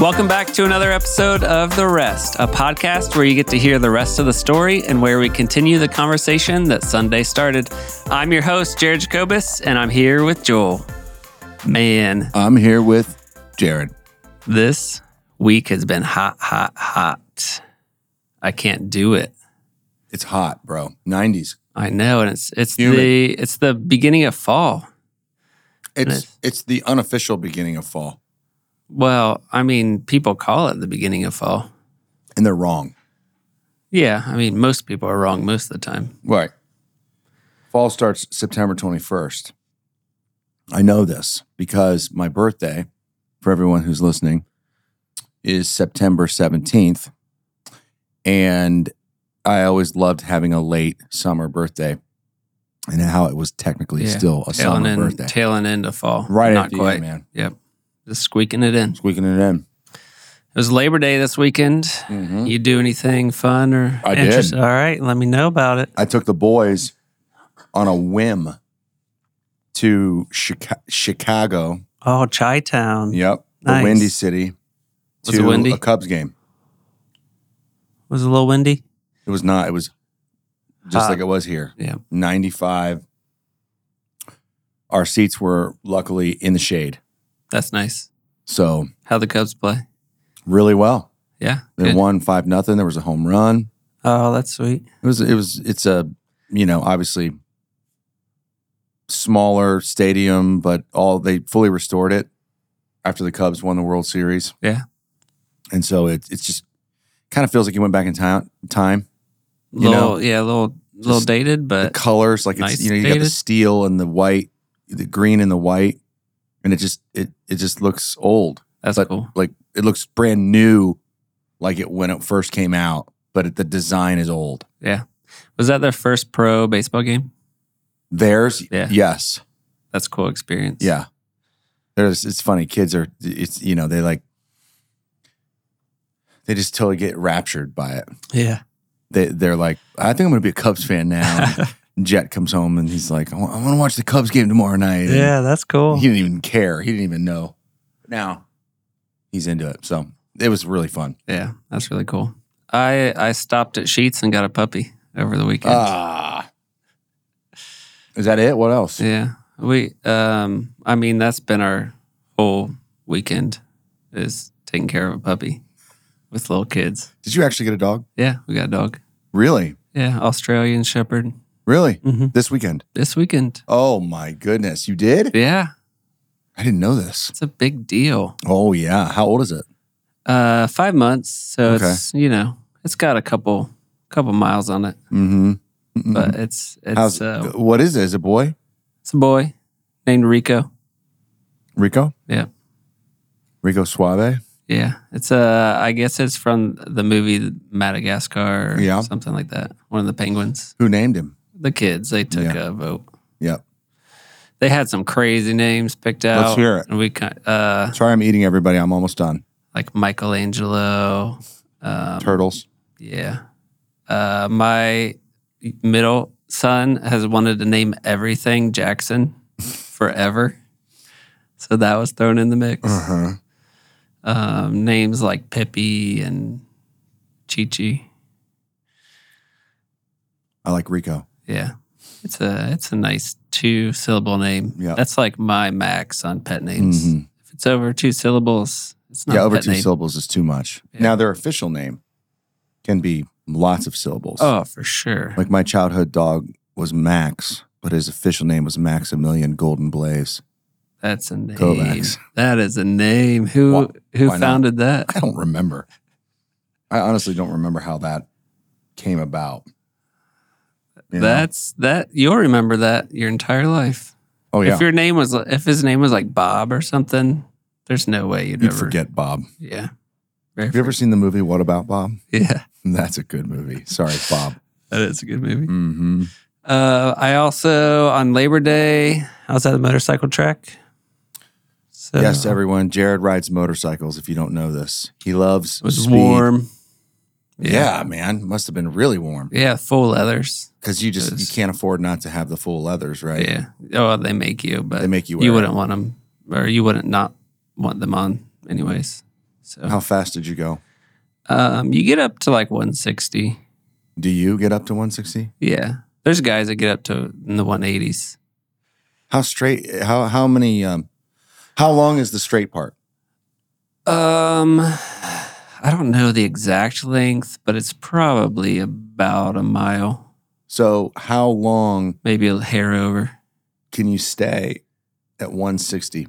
Welcome back to another episode of The Rest, a podcast where you get to hear the rest of the story and where we continue the conversation that Sunday started. I'm your host, Jared Jacobus, and I'm here with Joel. Man, I'm here with Jared. this week has been hot, hot, hot. I can't do it. It's hot, bro. 90s. I know, and it's it's Humid. the it's the beginning of fall. It's Nice. it's the unofficial beginning of fall, Well, I mean, people call it the beginning of fall. and they're wrong. Yeah, I mean, most people are wrong most of the time. Right. Fall starts September 21st. I know this because my birthday, for everyone who's listening, is September 17th. And I always loved having a late summer birthday and how it was technically Yeah. still a Tailing summer in, birthday. tailing into fall. right not at the quite. end, man. Yep, just squeaking it in. Squeaking it in. It was Labor Day this weekend. Mhm. You do anything fun or I did. interesting? All right, let me know about it. I took the boys on a whim to Chica- Chicago. Oh, Chi Town. Yep, the Nice. Windy City. Was to it windy? A Cubs game. Was it a little windy? It was not. It was just Hot. like it was here. Yeah. Ninety-five. Our seats were luckily in the shade, That's nice. so How the Cubs play? really well. Yeah. They good. won five nothing. There was a home run. Oh, that's sweet. It was. It was. It's a you know obviously smaller stadium, but all they fully restored it after the Cubs won the World Series. Yeah. and so it it's just kind of feels like you went back in time. Time. You little, know, yeah, a little, little dated, the but colors, like nice it's you know you got the steel and the white, the green and the white, and it just it it just looks old. that's but cool. like it looks brand new, like it when it first came out, but it, the design is old. Yeah. Was that their first pro baseball game? Theirs, Yeah. yes, That's a cool experience. yeah. There's it's funny. Kids are it's you know they like they just totally get raptured by it. Yeah. They they're like, I think I'm gonna be a Cubs fan now. And Jet comes home and he's like, I want to watch the Cubs game tomorrow night. And yeah, that's cool. he didn't even care. He didn't even know. Now he's into it. So it was really fun. Yeah, that's really cool. I I stopped at Sheetz and got a puppy over the weekend. Ah. Is that it? What else? yeah, we. Um, I mean, that's been our whole weekend is taking care of a puppy with little kids. Did you actually get a dog? Yeah, we got a dog. Really? Yeah, Australian Shepherd Really? Mhm. This weekend? this weekend. Oh my goodness. You did? Yeah, I didn't know this. it's a big deal. Oh yeah. How old is it? Uh, five months, so Okay. it's you know it's got a couple couple miles on it, Mm-hmm. but it's it's How's uh, what is it? Is it a boy? it's a boy named Rico. Rico? Yeah. Rico Suave? Yeah, it's uh I guess it's from the movie Madagascar or Yeah. something like that. One of the penguins. Who named him? The kids, they took Yeah. a vote. Yep. They had some crazy names picked out. Let's hear it. And we uh Sorry I'm eating everybody. I'm almost done. like Michelangelo. Um, Turtles. yeah. Uh my middle son has wanted to name everything Jackson forever. So that was thrown in the mix. Uh-huh. Um, names like Pippi and Chi Chi. I like Rico. Yeah. It's a it's a nice two syllable name. Yeah. That's like my max on pet names. Mhm. If it's over two syllables, it's not Yeah, over two name. syllables is too much. Yeah. Now their official name can be lots of syllables. Oh, for sure. Like my childhood dog was Max, but his official name was Maximilian Golden Blaze. That's a name. Kovacs. That is a name. Who Why- who why not? founded that? I don't remember. I honestly don't remember how that came about. You know? That's that you'll remember that your entire life. oh yeah, If your name was if his name was like Bob or something, there's no way you'd, you'd ever forget Bob. Yeah. Very Have you ever seen the movie What About Bob? Yeah. That's a good movie. Sorry, Bob. That is a good movie. hmm Uh, I also on Labor Day, I was at the motorcycle track. So yes, everyone. Jared rides motorcycles. If you don't know this, he loves. it was speed. warm. Yeah. man, must have been really warm Yeah, full leathers. because you just you can't afford not to have the full leathers, right? Yeah. Oh, they make you, but They make you you wouldn't want them, or you wouldn't not want them on, anyways. So How fast did you go? um, you get up to like 160. Do you get up to 160? Yeah. There's guys that get up to in the 180s. How straight? How how many? Um, how long is the straight part? Um, I don't know the exact length, but it's probably about a mile, So how long maybe a hair over. can you stay at 160?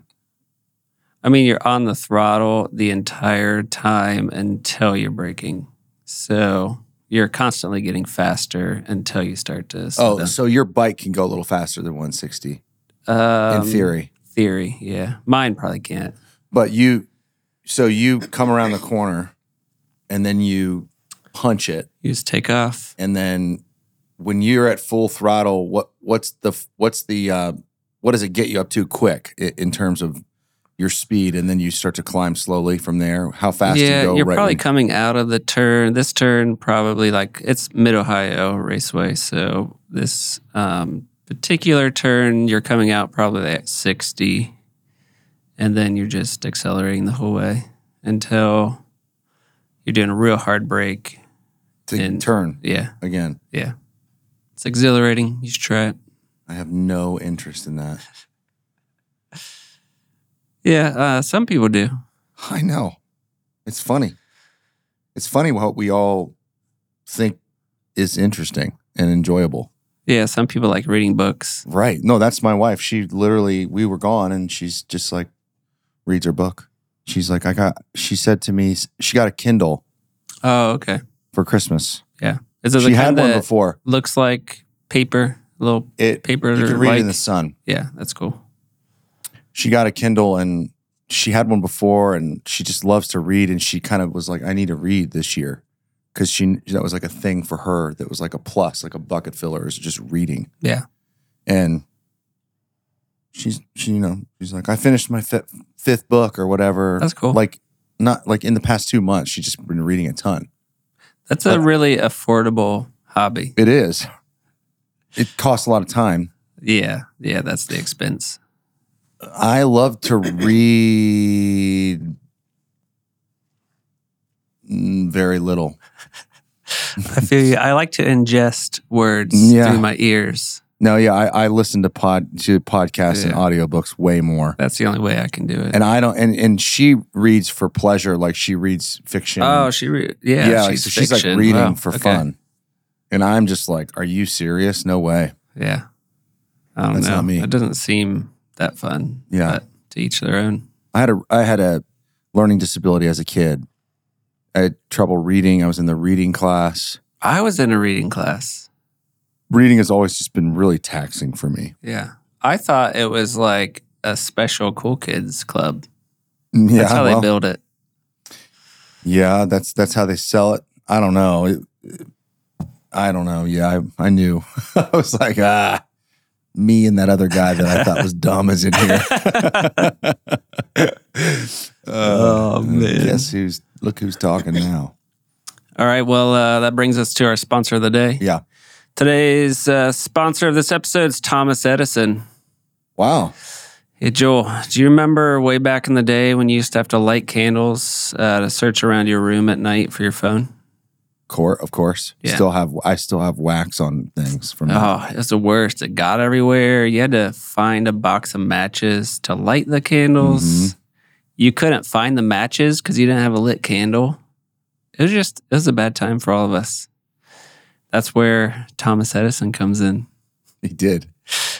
I mean, you're on the throttle the entire time until you're braking. So you're constantly getting faster until you start to slow Oh, down. so your bike can go a little faster than 160 Um, in theory. Theory, yeah. Mine probably can't. But you, so you come around the corner, and then you punch it, You just take off. and then when you're at full throttle, what what's the what's the uh, what does it get you up to quick i- in terms of your speed, and then you start to climb slowly from there? How fast yeah, you go? you're right probably when- coming out of the turn. This turn probably like it's Mid Ohio Raceway, so this um, particular turn you're coming out probably at 60, and then you're just accelerating the whole way until you're doing a real hard break to and- turn Yeah, again. yeah, it's exhilarating. You should try it. I have no interest in that. Yeah, uh, some people do. I know. It's funny. It's funny what we all think is interesting and enjoyable. Yeah, some people like reading books. Right. No, that's my wife. She literally, we were gone and she's just like, reads her book. She's like, I got, she said to me, she got a Kindle Oh, okay. for Christmas. Yeah. Is it the She had one that before. looks like paper, little It, paper? you can read it like, in the sun. Yeah, that's cool. She got a Kindle and she had one before and she just loves to read. And she kind of was like, I need to read this year. Cause she, that was like a thing for her that was like a plus, like a bucket filler is just reading. Yeah. and she's she you know she's like I finished my fifth fifth book or whatever. That's cool. Like not like in the past two months, she's just been reading a ton. That's a But- really affordable hobby. It is. It costs a lot of time. Yeah, yeah, that's the expense. I love to read very little. I feel you. I like to ingest words Yeah. through my ears. No, yeah, I, I listen to pod to podcasts and Yeah. audiobooks way more. That's the only way I can do it. And I don't and and she reads for pleasure, like she reads fiction. oh, she re- yeah, yeah, she's, so she's like reading Wow, for okay. fun. And I'm just like, are you serious? No way. Yeah, I don't That's know. not me. It doesn't seem that fun. Yeah. but to each their own. I had a I had a learning disability as a kid. I had trouble reading. I was in the reading class. I was in a reading class. Reading has always just been really taxing for me. Yeah, I thought it was like a special cool kids club. Yeah, That's how well, they build it. yeah, that's that's how they sell it. I don't know. It- I don't know. Yeah, I, I knew. I was like, ah, me and that other guy that I thought was dumb is in here. Oh, man. Guess who's look who's talking now? All right. Well, uh, that brings us to our sponsor of the day. Yeah. Today's uh, sponsor of this episode is Thomas Edison. Wow. Hey, Joel, do you remember way back in the day when you used to have to light candles uh, to search around your room at night for your phone? Court, of course. Yeah. Still have I still have wax on things from. Oh, it was the worst. It got everywhere. You had to find a box of matches to light the candles. Mhm. You couldn't find the matches because you didn't have a lit candle. It was just, it was a bad time for all of us. That's where Thomas Edison comes in. He did.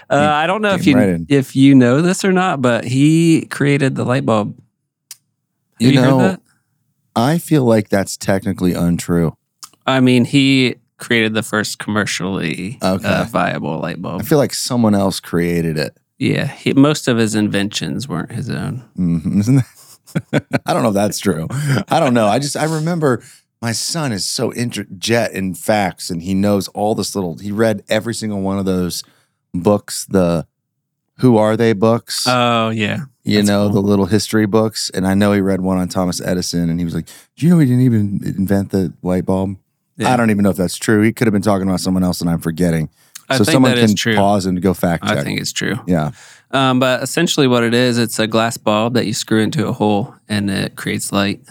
Uh, I don't know if you right if you know this or not, but he created the light bulb. Have You you, know? I feel like that's technically untrue. I mean, he created the first commercially Okay. uh, viable light bulb. I feel like someone else created it. Yeah, he, most of his inventions weren't his own. Mhm. Isn't that? I don't know if that's true. I don't know. I just I remember my son is so jet in facts, and he knows all this little. He read every single one of those books. The Who Are They books. Oh yeah, you that's know cool. the little history books, and I know he read one on Thomas Edison, and he was like, "Do you know he didn't even invent the light bulb?" Yeah. I don't even know if that's true. He could have been talking about someone else, and I'm forgetting. I so someone can true. pause and go fact check. I think it's true. yeah. Um, but essentially, what it is, it's a glass bulb that you screw into a hole and it creates light.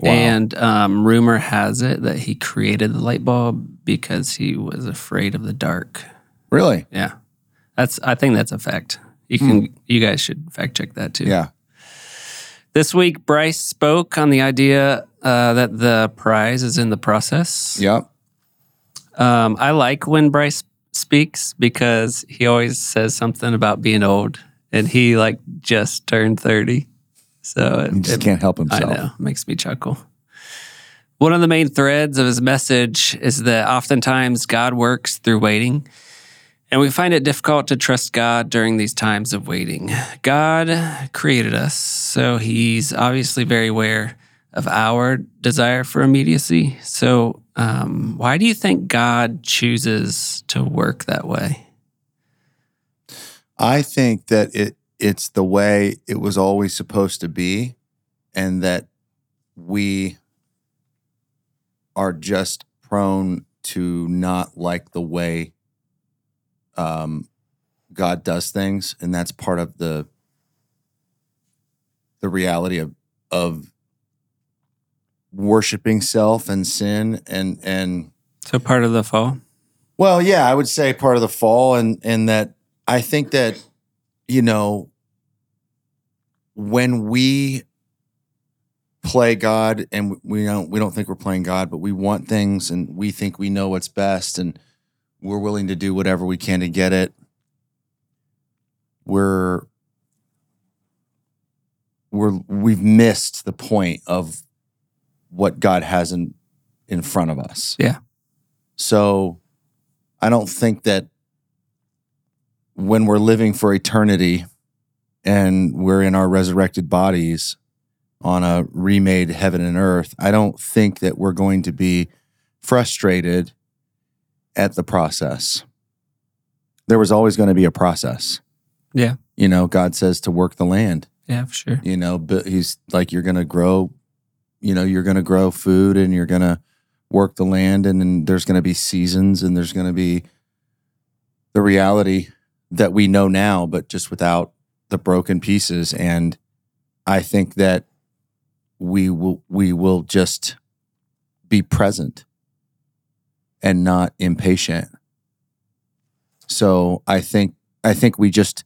Wow. And um, rumor has it that he created the light bulb because he was afraid of the dark. Really? Yeah, that's. I think that's a fact. You can. You guys should fact check that too. Yeah. This week, Bryce spoke on the idea uh, that the prize is in the process. Yep. Um, I like when Bryce speaks because he always says something about being old, and he like just turned thirty. So it, He just it- can't help himself. I know makes me chuckle. One of the main threads of his message is that oftentimes God works through waiting, and we find it difficult to trust God during these times of waiting. God created us, so He's obviously very aware of our desire for immediacy. So, um, why do you think God chooses to work that way? I think that it it's the way it was always supposed to be, and that we are just prone to not like the way um, God does things, and that's part of the the reality of of worshiping self and sin and and So, part of the fall. well, yeah, I would say part of the fall, and and that I think that you know when we play God and we don't we don't think we're playing God, but we want things and we think we know what's best, and we're willing to do whatever we can to get it. We're we're we've missed the point of what God has in in front of us. Yeah. So I don't think that when we're living for eternity and we're in our resurrected bodies on a remade heaven and earth, I don't think that we're going to be frustrated at the process. There was always going to be a process. Yeah. You know, God says to work the land Yeah, for sure. you know but he's like you're gonna grow you know you're gonna grow food and you're gonna work the land and then there's gonna be seasons and there's gonna be the reality that we know now but just without the broken pieces and i think that we will we will just be present and not impatient so i think i think we just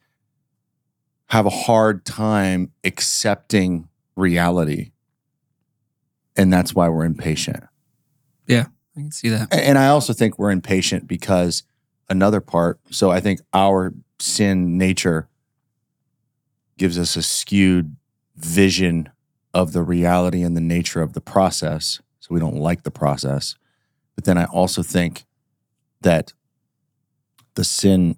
have a hard time accepting reality. And that's why we're impatient. Yeah, I can see that. And I also think we're impatient because another part, so I think our sin nature gives us a skewed vision of the reality and the nature of the process. So we don't like the process. But then I also think that the sin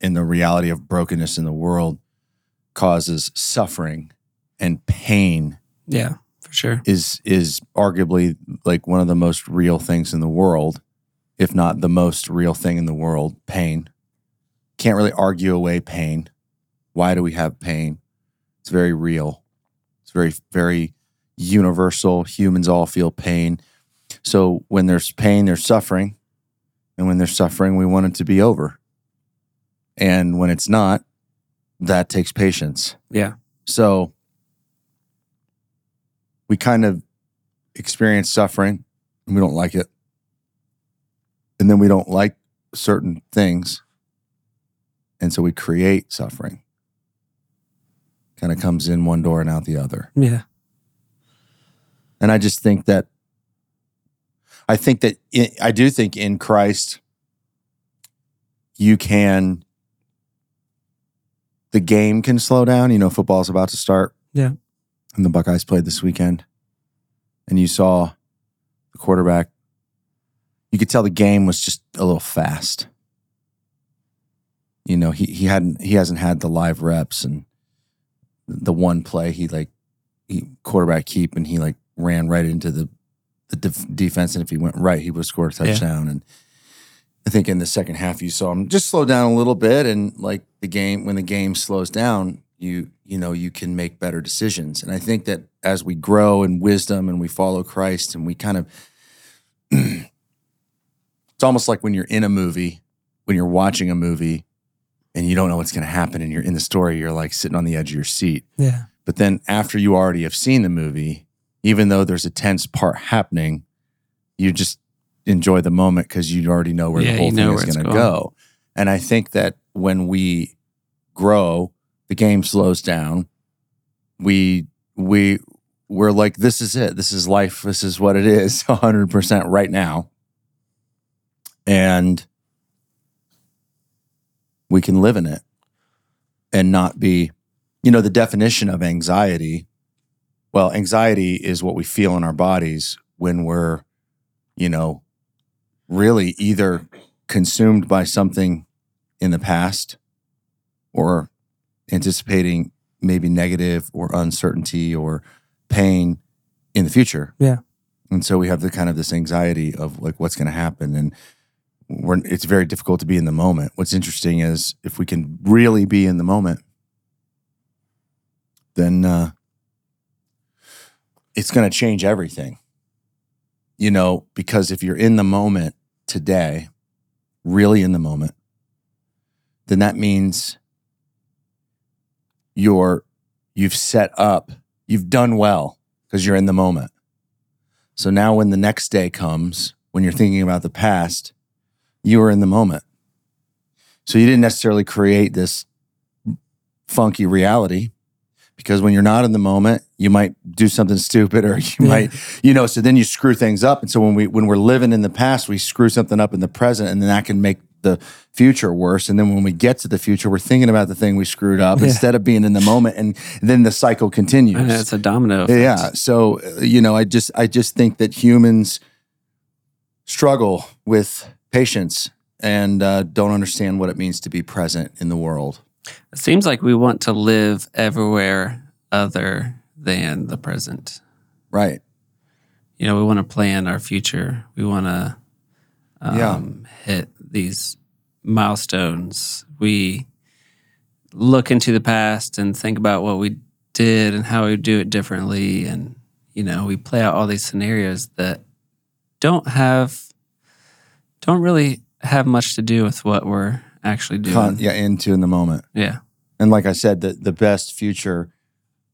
and the reality of brokenness in the world causes suffering and pain Yeah, for sure. is is arguably like one of the most real things in the world, if not the most real thing in the world. Pain can't really argue away pain. Why do we have pain? It's very real. It's very very universal. Humans all feel pain. So when there's pain, there's suffering, and when there's suffering, we want it to be over. And when it's not, that takes patience. Yeah. So we kind of experience suffering and we don't like it. And then we don't like certain things. And so we create suffering. Kind of comes in one door and out the other. Yeah. And I just think that, I think that, i I do think in Christ, you can, the game can slow down. You know, football's about to start. Yeah. And the Buckeyes played this weekend. And you saw the quarterback, you could tell the game was just a little fast. You know, he, he hadn't, he hasn't had the live reps and the one play he like, he quarterback keep and he like ran right into the the def- defense and if he went right he would score a Yeah. touchdown and I think in the second half you saw him just slow down a little bit and like the game when the game slows down you you know you can make better decisions and I think that as we grow in wisdom and we follow Christ and we kind of it's almost like when you're in a movie when you're watching a movie and you don't know what's going to happen and you're in the story you're like sitting on the edge of your seat Yeah. but then after you already have seen the movie, even though there's a tense part happening, you just enjoy the moment because you already know where Yeah, the whole thing is going to go. And I think that when we grow, the game slows down. We we we're like, this is it. This is life. This is what it is, hundred percent right now. And we can live in it and not be, you know, the definition of anxiety. Well, anxiety is what we feel in our bodies when we're, you know, really either consumed by something in the past or anticipating maybe negative or uncertainty or pain in the future. Yeah. And so we have the kind of this anxiety of like what's going to happen and we're, it's very difficult to be in the moment. What's interesting is if we can really be in the moment, then uh, it's going to change everything. You know, because if you're in the moment today, really in the moment, then that means you're you've set up, you've done well because you're in the moment. So now when the next day comes, when you're thinking about the past, you were in the moment. So you didn't necessarily create this funky reality because when you're not in the moment, you might do something stupid or you Yeah. might, you know, so then you screw things up. And so when we when we're living in the past, we screw something up in the present and then that can make the future worse. And then when we get to the future, we're thinking about the thing we screwed up Yeah. instead of being in the moment and then the cycle continues. Know it's a domino. Effect. Yeah. So uh, you know, I just I just think that humans struggle with patience and uh, don't understand what it means to be present in the world. It seems like we want to live everywhere other than the present. Right. You know, we want to plan our future. We want to um, Yeah. hit these milestones. We look into the past and think about what we did and how we do it differently. And, you know, we play out all these scenarios that don't have, don't really have much to do with what we're actually doing. Con- yeah, into in the moment. yeah. And like I said, the the best future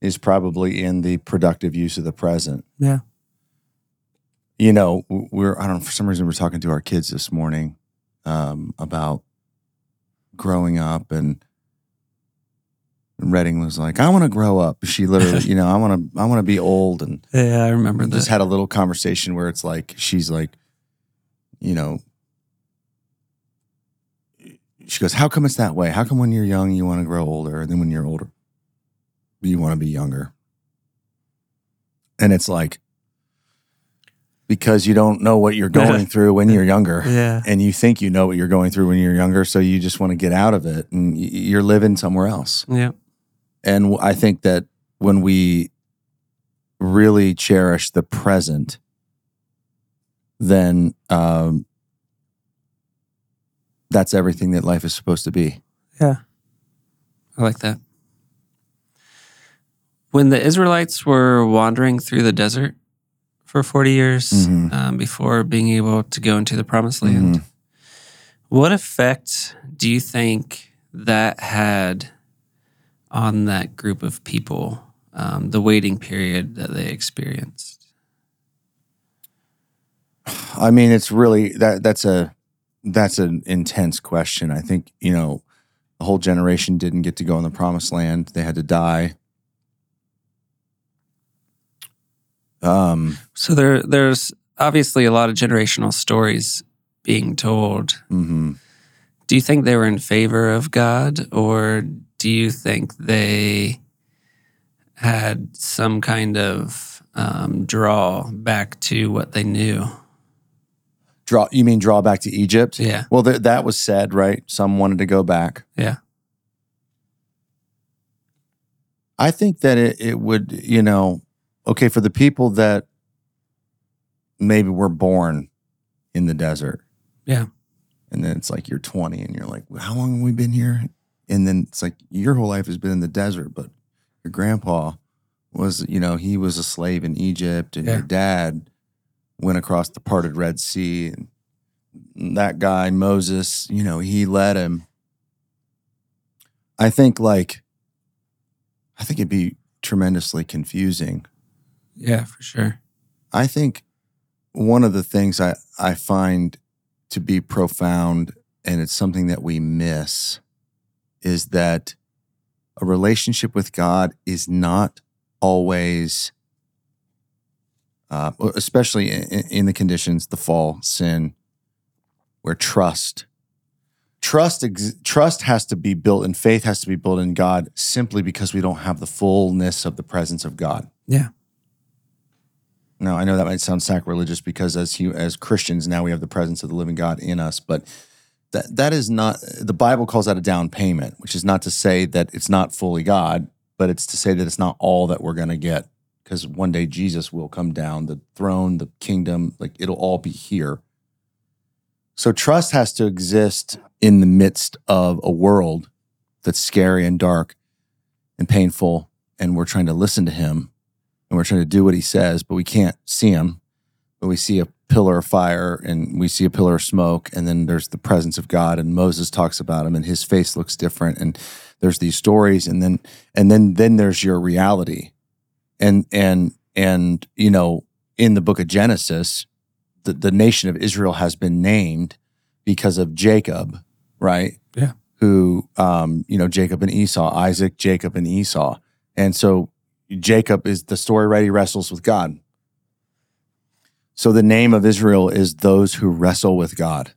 is probably in the productive use of the present. Yeah. You know, we're I don't know for some reason we're talking to our kids this morning um, about growing up and Redding was like, I want to grow up. She literally, you know, I want to I want to be old and Yeah, I remember just that. had a little conversation where it's like she's like, you know, she goes, "How come it's that way? How come when you're young you want to grow older, and then when you're older you want to be younger?" And it's like because you don't know what you're going through when you're younger. Yeah. And you think you know what you're going through when you're younger, so you just want to get out of it, and you're living somewhere else. Yeah. And I think that when we really cherish the present, then um, that's everything that life is supposed to be. Yeah. I like that. When the Israelites were wandering through the desert for 40 years Mhm. um, before being able to go into the promised land, what effect do you think that had on that group of people, um, the waiting period that they experienced? I mean, it's really that that's a that's an intense question. I think you know a whole generation didn't get to go in the promised land; they had to die. Um. So there, there's obviously a lot of generational stories being told mhm. Do you think they were in favor of God, or do you think they had some kind of um, draw back to what they knew? Draw. You mean draw back to Egypt? Yeah, Well, th- that was said, right? Some wanted to go back. yeah, I think that it, it would, you know, okay, for the people that maybe were born in the desert. Yeah. And then it's like you're 20 and you're like, well, how long have we been here? And then it's like your whole life has been in the desert, but your grandpa was, you know, he was a slave in Egypt and Yeah. your dad went across the parted Red Sea and that guy, Moses, you know, he led him. I think like I think it'd be tremendously confusing Yeah, for sure. I think one of the things I, I find to be profound, and it's something that we miss, is that a relationship with God is not always, uh, especially in, in the conditions, the fall, sin, where trust, trust, ex- trust has to be built, and faith has to be built in God simply because we don't have the fullness of the presence of God. Yeah. Now, I know that might sound sacrilegious because as you, as Christians now we have the presence of the living God in us, but that that is not the Bible calls that a down payment, which is not to say that it's not fully God, but it's to say that it's not all that we're going to get because one day Jesus will come down, the throne, the kingdom, like it'll all be here. So trust has to exist in the midst of a world that's scary and dark and painful and we're trying to listen to him and we're trying to do what he says, but we can't see him. But we see a pillar of fire and we see a pillar of smoke, and then there's the presence of God, and Moses talks about him, and his face looks different, and there's these stories, and then and then then there's your reality, and and and you know in the book of Genesis, the, the nation of Israel has been named because of Jacob, right? Yeah. Who, um, you know, Jacob and Esau, Isaac, Jacob and Esau, and so Jacob is the story right. He wrestles with God. So the name of Israel is those who wrestle with God.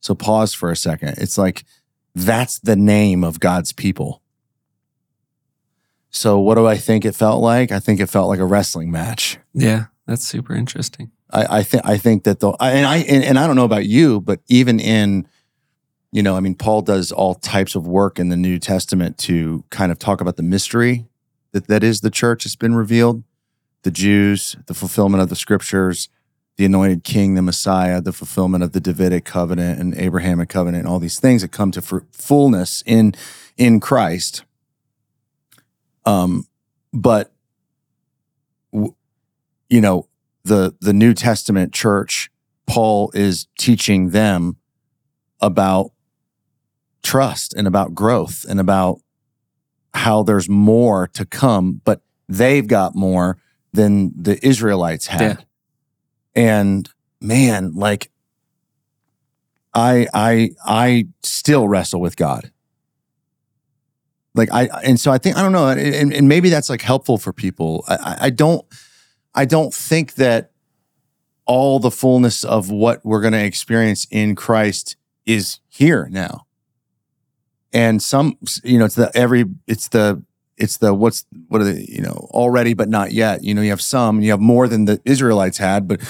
So pause for a second. It's like that's the name of God's people. So what do I think it felt like? I think it felt like a wrestling match. Yeah, that's super interesting. I, I think I think that the and I and, and I don't know about you, but even in you know, I mean, Paul does all types of work in the New Testament to kind of talk about the mystery that, that is the church has been revealed the Jews, the fulfillment of the scriptures, the anointed king, the Messiah, the fulfillment of the Davidic covenant and Abrahamic covenant, all these things that come to fullness in in Christ. Um, but w- you know the the New Testament church, Paul is teaching them about trust and about growth and about how there's more to come, but they've got more than the Israelites had. Yeah. And man, like I I I still wrestle with God. Like I and so I think I don't know, and, and maybe that's like helpful for people. I, I don't I don't think that all the fullness of what we're going to experience in Christ is here now. And some, you know, it's the every, it's the it's the what's what are the you know already but not yet you know you have some and you have more than the israelites had but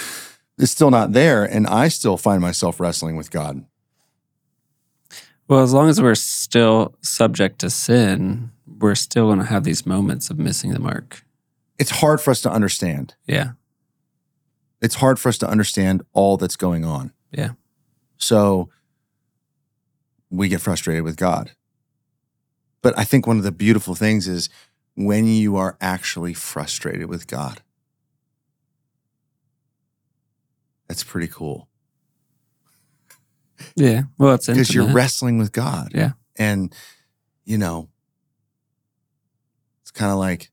it's still not there and i still find myself wrestling with god well as long as we're still subject to sin we're still going to have these moments of missing the mark. It's hard for us to understand. Yeah. It's hard for us to understand all that's going on. Yeah. So we get frustrated with god. But I think one of the beautiful things is when you are actually frustrated with God. That's pretty cool. Yeah. Well, it's because you're wrestling with God. Yeah. And, you know, it's kind of like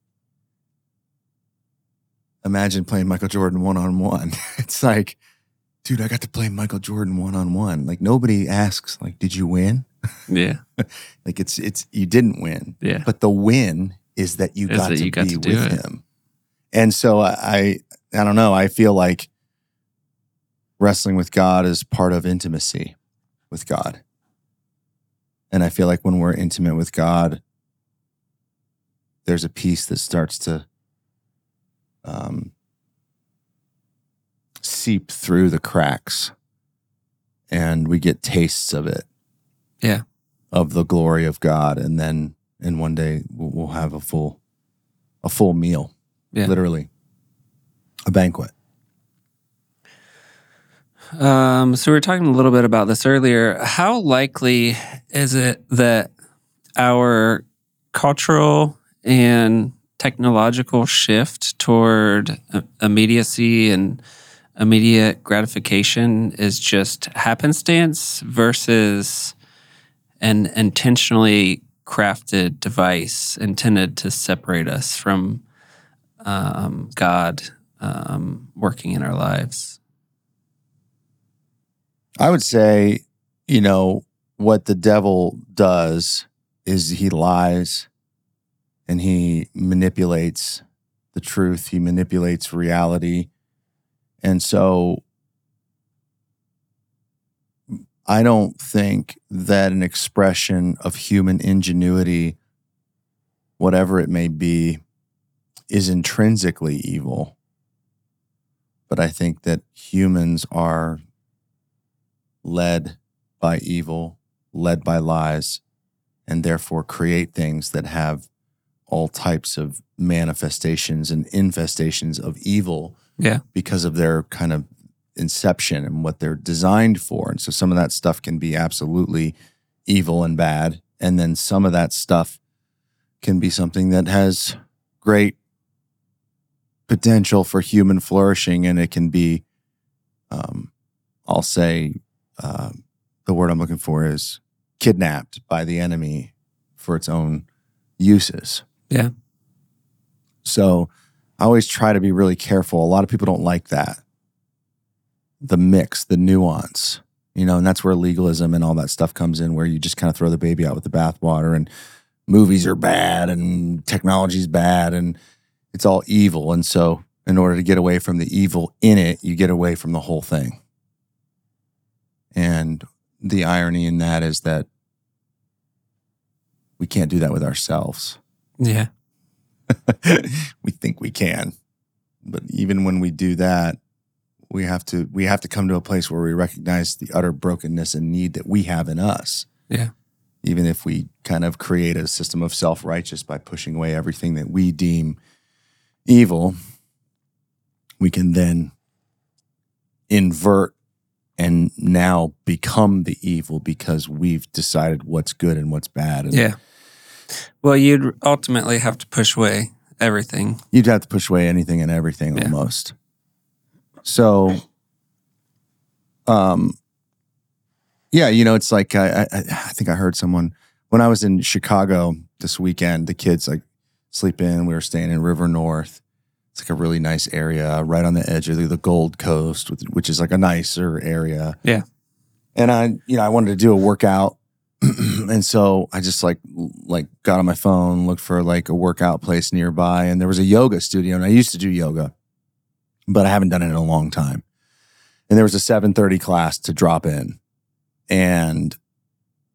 imagine playing Michael Jordan one on one. It's like, dude, I got to play Michael Jordan one on one. Like nobody asks, like, did you win? Yeah. like it's it's you didn't win. Yeah. But the win is that you Is got that to you got be to with it. him. And so I I don't know, I feel like wrestling with God is part of intimacy with God. And I feel like when we're intimate with God, there's a peace that starts to um, seep through the cracks and we get tastes of it Yeah. of the glory of God, and then and one day we'll, we'll have a full a full meal, Yeah. literally a banquet. Um, so we were talking a little bit about this earlier. How likely is it that our cultural and technological shift toward immediacy and immediate gratification is just happenstance versus an intentionally crafted device intended to separate us from um, God um, working in our lives? I would say, you know, what the devil does is he lies and he manipulates the truth, he manipulates reality. And so I don't think that an expression of human ingenuity, whatever it may be, is intrinsically evil. But I think that humans are led by evil, led by lies, and therefore create things that have all types of manifestations and infestations of evil Yeah. because of their kind of inception and what they're designed for. And so some of that stuff can be absolutely evil and bad. And then some of that stuff can be something that has great potential for human flourishing. And it can be, um, I'll say, uh, the word I'm looking for is kidnapped by the enemy for its own uses. Yeah. So I always try to be really careful. A lot of people don't like that. The mix, the nuance, you know, and that's where legalism and all that stuff comes in, where you just kind of throw the baby out with the bathwater and movies are bad and technology's bad and it's all evil. And so, in order to get away from the evil in it, you get away from the whole thing. And the irony in that is that we can't do that with ourselves. Yeah. we think we can. But even when we do that, we have to we have to come to a place where we recognize the utter brokenness and need that we have in us. Yeah. Even if we kind of create a system of self-righteous by pushing away everything that we deem evil, we can then invert and now become the evil because we've decided what's good and what's bad. And Yeah. Well, you'd ultimately have to push away everything. you'd have to push away anything and everything Yeah. almost. So, um, yeah, you know, it's like I, I, I think I heard someone when I was in Chicago this weekend. The kids like sleep in. We were staying in River North. It's like a really nice area uh, right on the edge of the, Gold Coast, which is like a nicer area. Yeah. And I, you know, I wanted to do a workout. and so I just like like got on my phone, looked for like a workout place nearby, and there was a yoga studio. And I used to do yoga, but I haven't done it in a long time. And there was a 7:30 class to drop in. And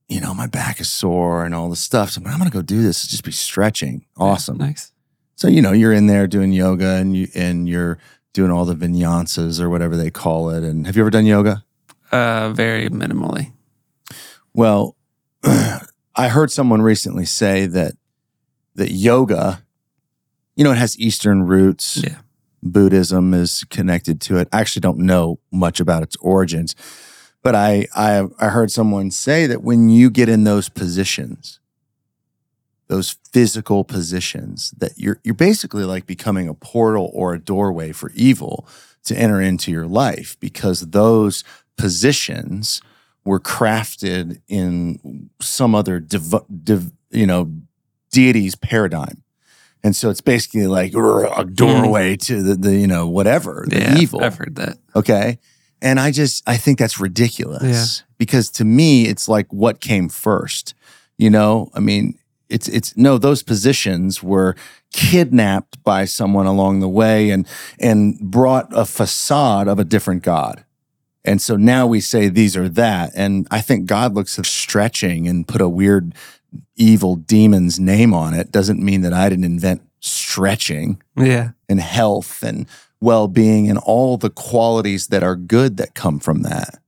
you know, my back is sore and all this stuff. So I'm, like, I'm gonna go do this. Just be stretching. Awesome. Nice. So you know, you're in there doing yoga and you and you're doing all the vinyasas or whatever they call it. And have you ever done yoga? Uh, very minimally. Well, I heard someone recently say that that yoga, you know, it has Eastern roots. Yeah. Buddhism is connected to it. I actually don't know much about its origins, but I I, I heard someone say that when you get in those positions, those physical positions, that you're you're basically like becoming a portal or a doorway for evil to enter into your life because those positions were crafted in some other div, div, you know deity's paradigm and so it's basically like a mm. doorway to the, the you know whatever the yeah. evil I've heard that. okay and i just i think that's ridiculous Yeah. because to me it's like what came first you know i mean it's it's no those positions were kidnapped by someone along the way and and brought a facade of a different god and so now we say these are that and i think god looks at stretching and put a weird evil demon's name on it doesn't mean that i didn't invent stretching Yeah. and health and well-being and all the qualities that are good that come from that.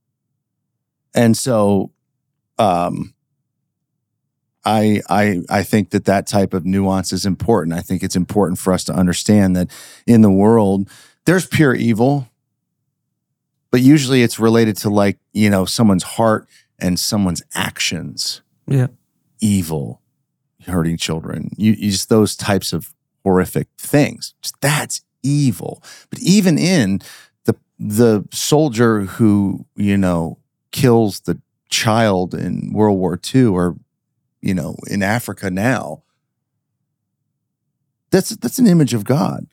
And so um I I I think that that type of nuance is important. I think it's important for us to understand that in the world there's pure evil but usually it's related to like, you know, someone's heart and someone's actions Yeah. evil, hurting children, you, you just those types of horrific things. Just, that's evil. But even in the the soldier who you know kills the child in World War II or you know in Africa now, that's that's an image of God.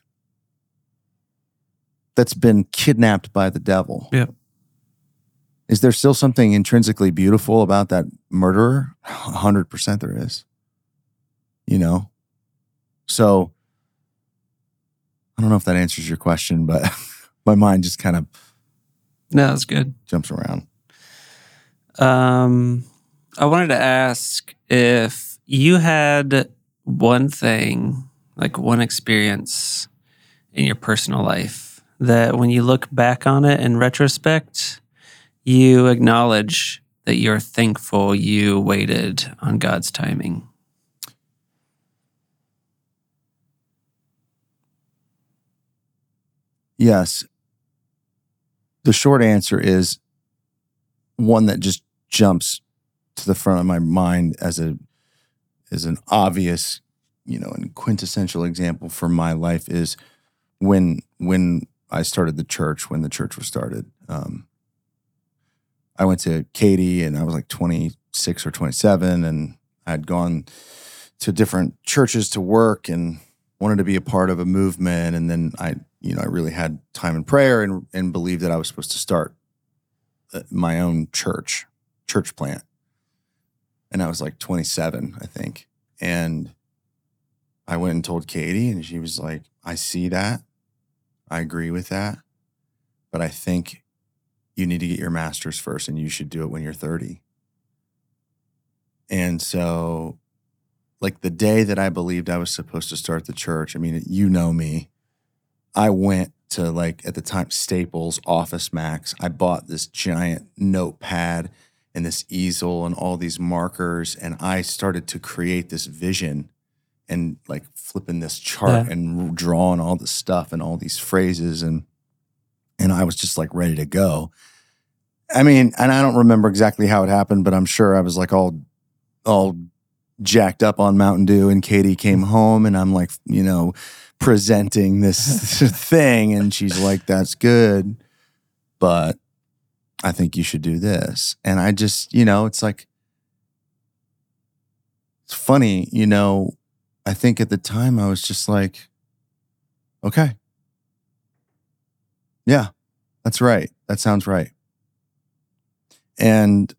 that's been kidnapped by the devil. Yeah. Is there still something intrinsically beautiful about that murderer? 100% there is. You know? So I don't know if that answers your question, but my mind just kind of No, that's good. jumps around. Um, I wanted to ask if you had one thing, like one experience in your personal life, that when you look back on it in retrospect, you acknowledge that you're thankful you waited on God's timing. Yes. The short answer is one that just jumps to the front of my mind as a as an obvious, you know, and quintessential example for my life is when when I started the church, when the church was started. Um, I went to Katie and I was like 26 or 27 and I'd gone to different churches to work and wanted to be a part of a movement and then I you know I really had time in prayer and and believed that I was supposed to start uh, my own church church plant and I was like 27 I think and I went and told Katie, and she was like I see that I agree with that but I think you need to get your master's first and you should do it when you're 30 and so like the day that I believed I was supposed to start the church, I mean, you know me. I went to like at the time Staples, Office Max. I bought this giant notepad and this easel and all these markers, and I started to create this vision and like flipping this chart Yeah. and drawing all the stuff and all these phrases and and I was just like ready to go. I mean, and I don't remember exactly how it happened, but I'm sure I was like all all jacked up on Mountain Dew and Katie came home and I'm like, you know, presenting this thing and she's like, that's good. But I think you should do this. And I just, you know, it's like, it's funny, you know, I think at the time I was just like, okay. Yeah, that's right. That sounds right. And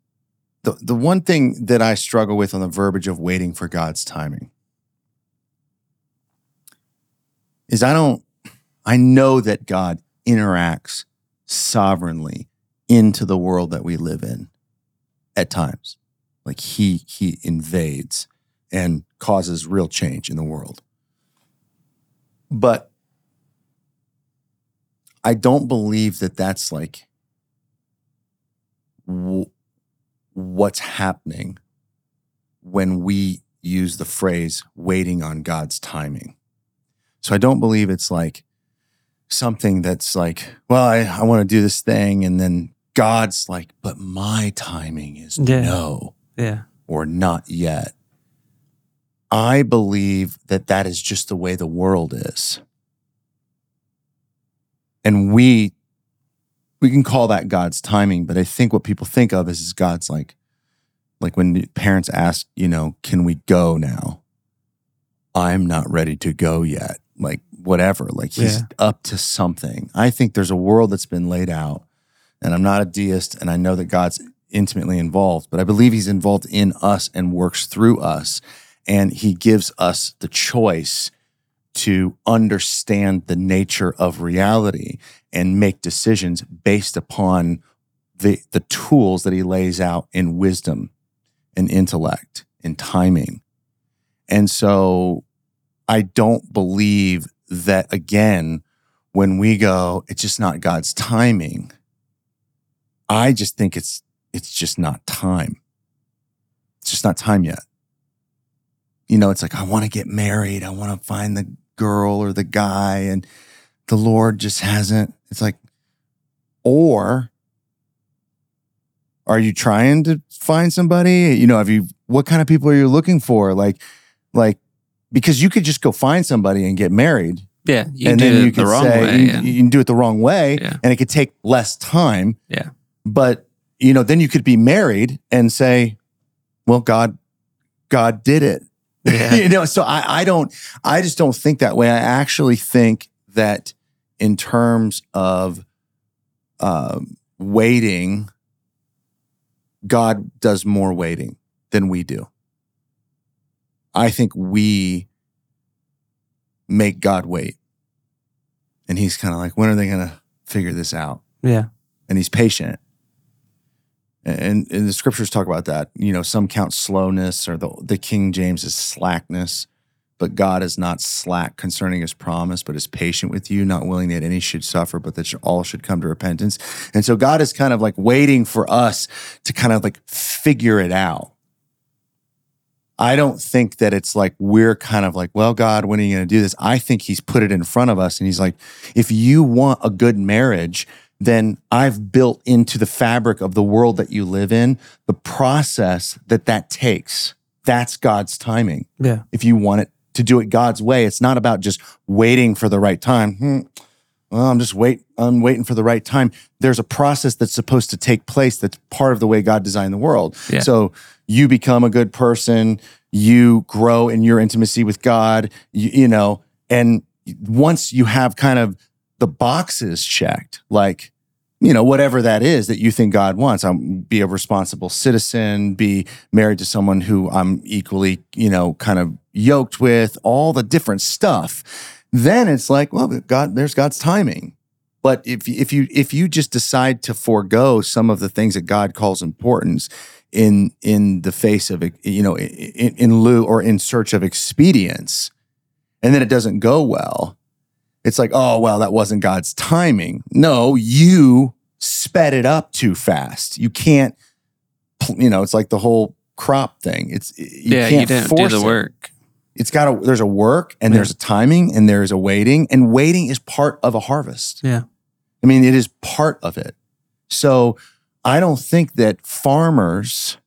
the the one thing that I struggle with on the verbiage of waiting for God's timing is I don't I know that God interacts sovereignly into the world that we live in at times. Like he he invades and causes real change in the world. But I don't believe that that's like w- what's happening when we use the phrase waiting on God's timing. So I don't believe it's like something that's like, well, I, I want to do this thing. And then God's like, but my timing is Yeah. no Yeah. or not yet. I believe that that is just the way the world is. And we we can call that God's timing, but I think what people think of is, is God's like like when parents ask, you know, can we go now? I'm not ready to go yet. Like whatever, like he's Yeah. up to something. I think there's a world that's been laid out and I'm not a deist and I know that God's intimately involved, but I believe he's involved in us and works through us and he gives us the choice to understand the nature of reality and make decisions based upon the the tools that he lays out in wisdom and intellect and timing. And so I don't believe that again when we go it's just not God's timing. I just think it's it's just not time. It's just not time yet. You know, it's like I want to get married, I want to find the girl or the guy and the Lord just hasn't. It's like or are you trying to find somebody? You know, have you what kind of people are you looking for? Like like because you could just go find somebody and get married Yeah. You and do then it you the could say way. you, and- you can do it the wrong way Yeah. and it could take less time Yeah. But you know then you could be married and say well god god did it Yeah. you know so I, I don't i just don't think that way i actually think that in terms of um, waiting, God does more waiting than we do. I think we make God wait. And he's kind of like, when are they going to figure this out? Yeah. And he's patient. And, and the scriptures talk about that. You know, some count slowness or the, the King James is slackness, but God is not slack concerning his promise, but is patient with you, not willing that any should suffer, but that all should come to repentance. And so God is kind of like waiting for us to kind of like figure it out. I don't think that it's like we're kind of like, well, God, when are you going to do this? I think He's put it in front of us and He's like, if you want a good marriage, then I've built into the fabric of the world that you live in the process that that takes. That's God's timing. Yeah. If you want it to do it God's way, it's not about just waiting for the right time. Hmm. Well, I'm just wait. I'm waiting for the right time. There's a process that's supposed to take place. That's part of the way God designed the world. Yeah. So you become a good person. You grow in your intimacy with God. You, you know, and once you have kind of the boxes checked, like you know, whatever that is that you think God wants. I'm be a responsible citizen, be married to someone who I'm equally, you know, kind of yoked with, all the different stuff. Then it's like, well, God, there's God's timing. But if if you if you just decide to forego some of the things that God calls importance in in the face of you know in, in lieu or in search of expedience, and then it doesn't go well, it's like, oh, well, that wasn't God's timing. No, you sped it up too fast. You can't, you know, it's like the whole crop thing. It's, you yeah, can't you didn't do the it. work. It's got a, there's a work and Yeah. there's a timing and there's a waiting, and waiting is part of a harvest. Yeah. I mean, it is part of it. So I don't think that farmers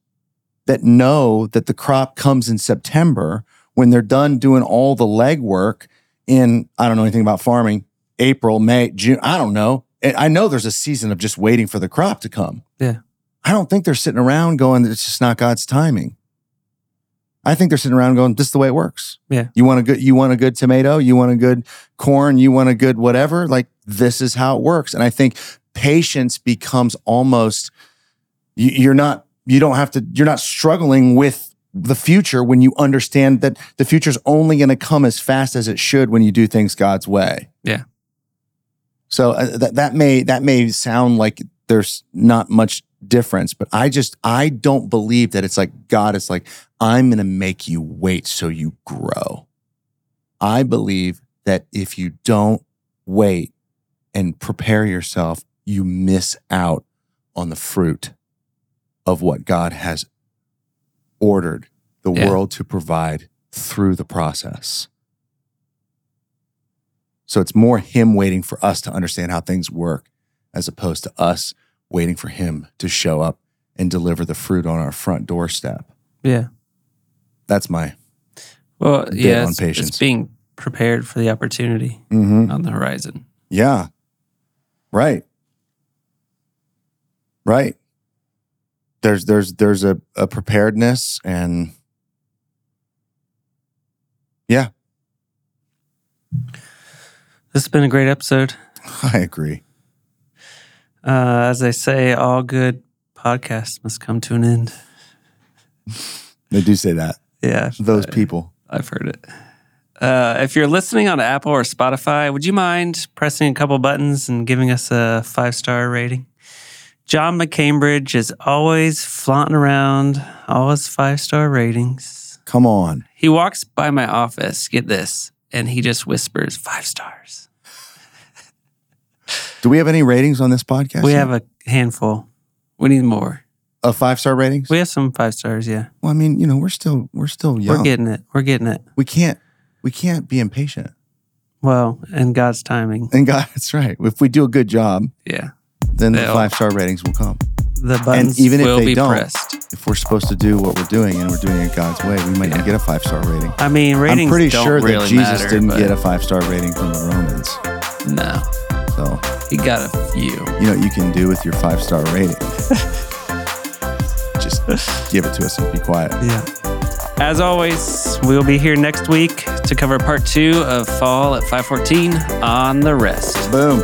that know that the crop comes in September, when they're done doing all the legwork in, I don't know anything about farming, April, May, June, I don't know. I know there's a season of just waiting for the crop to come. Yeah. I don't think they're sitting around going, it's just not God's timing. I think they're sitting around going, this is the way it works. Yeah. You want a good, you want a good tomato, you want a good corn, you want a good whatever. Like this is how it works. And I think patience becomes almost, you, you're not, you don't have to, you're not struggling with the future when you understand that the future's only going to come as fast as it should when you do things God's way. Yeah. So uh, that that may that may sound like there's not much difference, but I just I don't believe that it's like God is like I'm going to make you wait so you grow. I believe that if you don't wait and prepare yourself, you miss out on the fruit of what God has ordered the Yeah. world to provide through the process. So it's more Him waiting for us to understand how things work as opposed to us waiting for Him to show up and deliver the fruit on our front doorstep. Yeah. That's my. Well, yeah, it's, it's being prepared for the opportunity Mhm. on the horizon. Yeah. Right. Right. There's there's there's a, a preparedness and yeah, This has been a great episode. I agree. Uh, as they say, all good podcasts must come to an end. They do say that. Yeah, Those I- people. I've heard it. Uh, if you're listening on Apple or Spotify, would you mind pressing a couple buttons and giving us a five star rating? John McCambridge is always flaunting around all his five star ratings. Come on. He walks by my office, get this, and he just whispers five stars. Do we have any ratings on this podcast? We yet? have a handful. We need more. a five star ratings. We have some five stars, yeah. well, I mean, you know, we're still we're still young. We're getting it. We're getting it. we can't we can't be impatient. Well, in God's timing. And God, that's right. If we do a good job, Yeah. Then the They'll- five star ratings will come. The buttons even if will they be don't, pressed. If we're supposed to do what we're doing and we're doing it God's way, we might not get a five star rating. I mean, ratings I'm pretty don't sure that Jesus matter, didn't get a five star rating from the Romans. No, So, he got a few. you know what you can do with your five star rating? Just give it to us and be quiet. Yeah. As always, we'll be here next week to cover part two of Fall at 514 on the rest. Boom.